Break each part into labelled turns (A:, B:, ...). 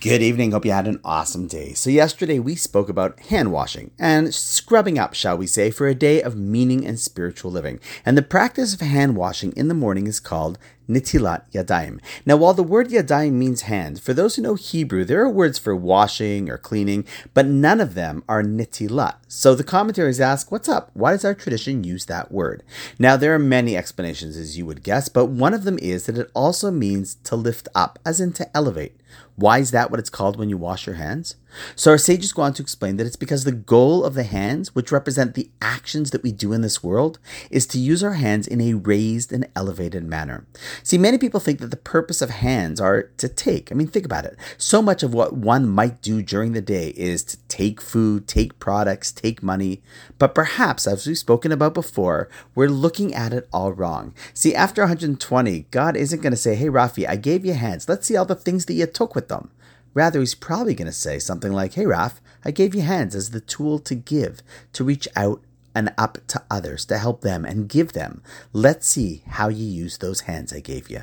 A: Good evening. Hope you had an awesome day. So, yesterday we spoke about hand washing and scrubbing up, shall we say, for a day of meaning and spiritual living. And the practice of hand washing in the morning is called Nitilat Yadayim. Now, while the word Yadayim means hand, for those who know Hebrew, there are words for washing or cleaning, but none of them are Nitilat. So the commentaries ask, what's up? Why does our tradition use that word? Now, there are many explanations, as you would guess, but one of them is that it also means to lift up, as in to elevate. Why is that what it's called when you wash your hands? So our sages go on to explain that it's because the goal of the hands, which represent the actions that we do in this world, is to use our hands in a raised and elevated manner. See, many people think that the purpose of hands are to take. I mean, think about it. So much of what one might do during the day is to take food, take products, take money. But perhaps, as we've spoken about before, we're looking at it all wrong. See, after 120, God isn't going to say, Hey, Rafi, I gave you hands. Let's see all the things that you took with them. Rather, he's probably going to say something like, Hey, Raf, I gave you hands as the tool to give, to reach out and up to others, to help them and give them. Let's see how you use those hands I gave you.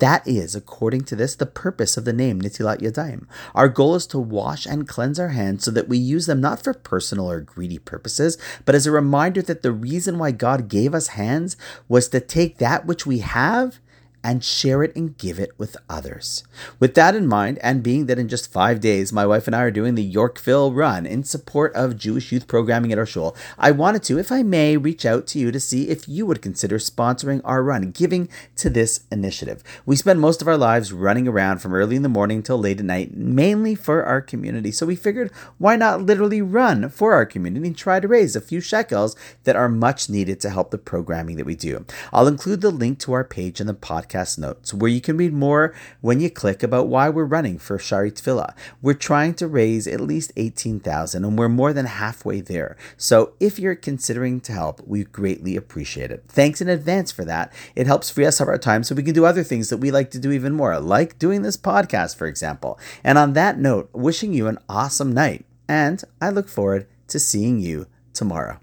A: That is, according to this, the purpose of the name Nitilat Yadayim. Our goal is to wash and cleanse our hands so that we use them not for personal or greedy purposes, but as a reminder that the reason why God gave us hands was to take that which we have and share it and give it with others. With that in mind, and being that in just five days, my wife and I are doing the Yorkville run in support of Jewish youth programming at our shul, I wanted to, if I may, reach out to you to see if you would consider sponsoring our run, giving to this initiative. We spend most of our lives running around from early in the morning till late at night, mainly for our community. So we figured, why not literally run for our community and try to raise a few shekels that are much needed to help the programming that we do? I'll include the link to our page in the podcast podcast notes, where you can read more when you click about why we're running for Shaarei Tefillah. We're trying to raise at least 18,000 and we're more than halfway there. So if you're considering to help, we greatly appreciate it. Thanks in advance for that. It helps free us up our time so we can do other things that we like to do even more, like doing this podcast, for example. And on that note, wishing you an awesome night, and I look forward to seeing you tomorrow.